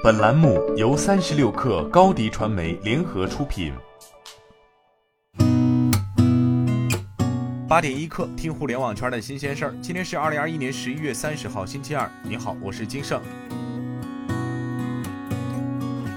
本栏目由三十六氪高低传媒联合出品。八点一刻，听互联网圈的新鲜事儿。今天是二零二一年十一月三十号，星期二。你好，我是金盛。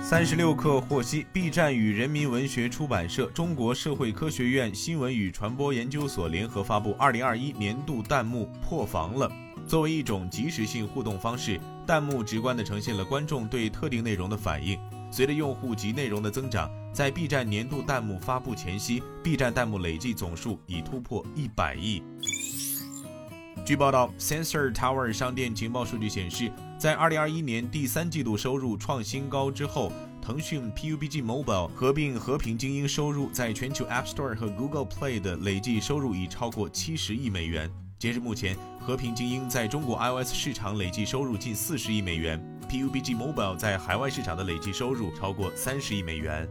三十六氪获悉，B 站与人民文学出版社、中国社会科学院新闻与传播研究所联合发布二零二一年度弹幕破防了。作为一种即时性互动方式，弹幕直观地呈现了观众对特定内容的反应。随着用户及内容的增长，在 B 站年度弹幕发布前夕，B 站弹幕累计总数已突破一百亿。据报道，Sensor Tower 商店情报数据显示，在2021年第三季度收入创新高之后，腾讯 PUBG Mobile 合并和平精英收入在全球 App Store 和 Google Play 的累计收入已超过七十亿美元。截至目前，和平精英在中国 iOS 市场累计收入近四十亿美元，PUBG Mobile 在海外市场的累计收入超过三十亿美元。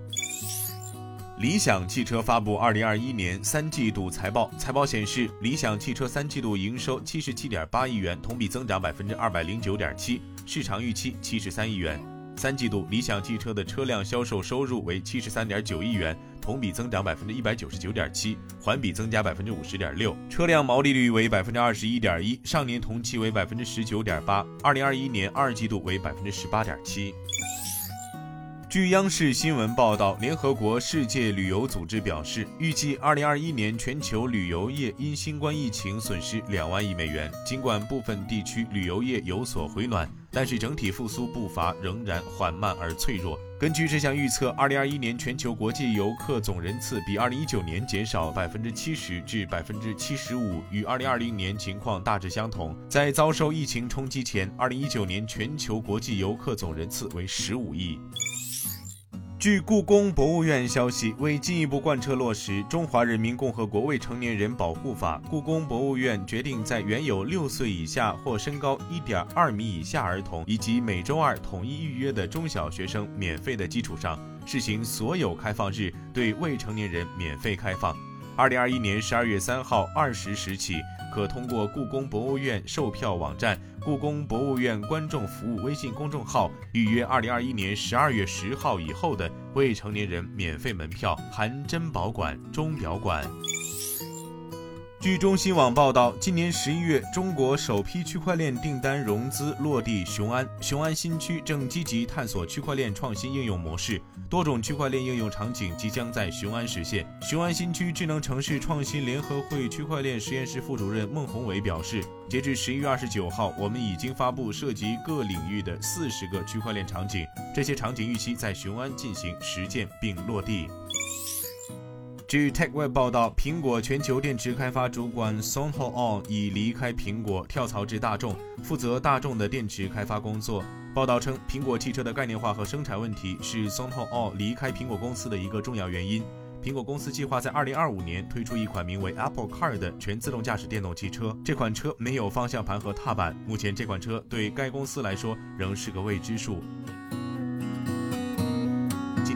理想汽车发布二零二一年三季度财报，财报显示，理想汽车三季度营收七十七点八亿元，同比增长百分之二百零九点七，市场预期七十三亿元。三季度理想汽车的车辆销售收入为七十三点九亿元。同比增长百分之一百九十九点七，环比增加百分之五十点六，车辆毛利率为百分之二十一点一，上年同期为百分之十九点八，二零二一年二季度为百分之十八点七。据央视新闻报道，联合国世界旅游组织表示，预计二零二一年全球旅游业因新冠疫情损失两万亿美元。尽管部分地区旅游业有所回暖，但是整体复苏步伐仍然缓慢而脆弱。根据这项预测，二零二一年全球国际游客总人次比二零一九年减少百分之七十至百分之七十五，与二零二零年情况大致相同。在遭受疫情冲击前，二零一九年全球国际游客总人次为十五亿。据故宫博物院消息，为进一步贯彻落实《中华人民共和国未成年人保护法》，故宫博物院决定在原有六岁以下或身高一点二米以下儿童以及每周二统一预约的中小学生免费的基础上，试行所有开放日对未成年人免费开放。二零二一年十二月三号二十时起。可通过故宫博物院售票网站、故宫博物院观众服务微信公众号预约二零二一年十二月十号以后的未成年人免费门票，含珍宝馆、钟表馆。据中新网报道，今年十一月，中国首批区块链订单融资落地雄安。雄安新区正积极探索区块链创新应用模式，多种区块链应用场景即将在雄安实现。雄安新区智能城市创新联合会区块链实验室副主任孟宏伟表示，截至十一月二十九号，我们已经发布涉及各领域的四十个区块链场景，这些场景预期在雄安进行实践并落地。据 TechWeb 报道，苹果全球电池开发主管 Sonho On 已离开苹果，跳槽至大众，负责大众的电池开发工作。报道称，苹果汽车的概念化和生产问题是 Sonho On 离开苹果公司的一个重要原因。苹果公司计划在2025年推出一款名为 Apple Car 的全自动驾驶电动汽车。这款车没有方向盘和踏板，目前这款车对该公司来说仍是个未知数。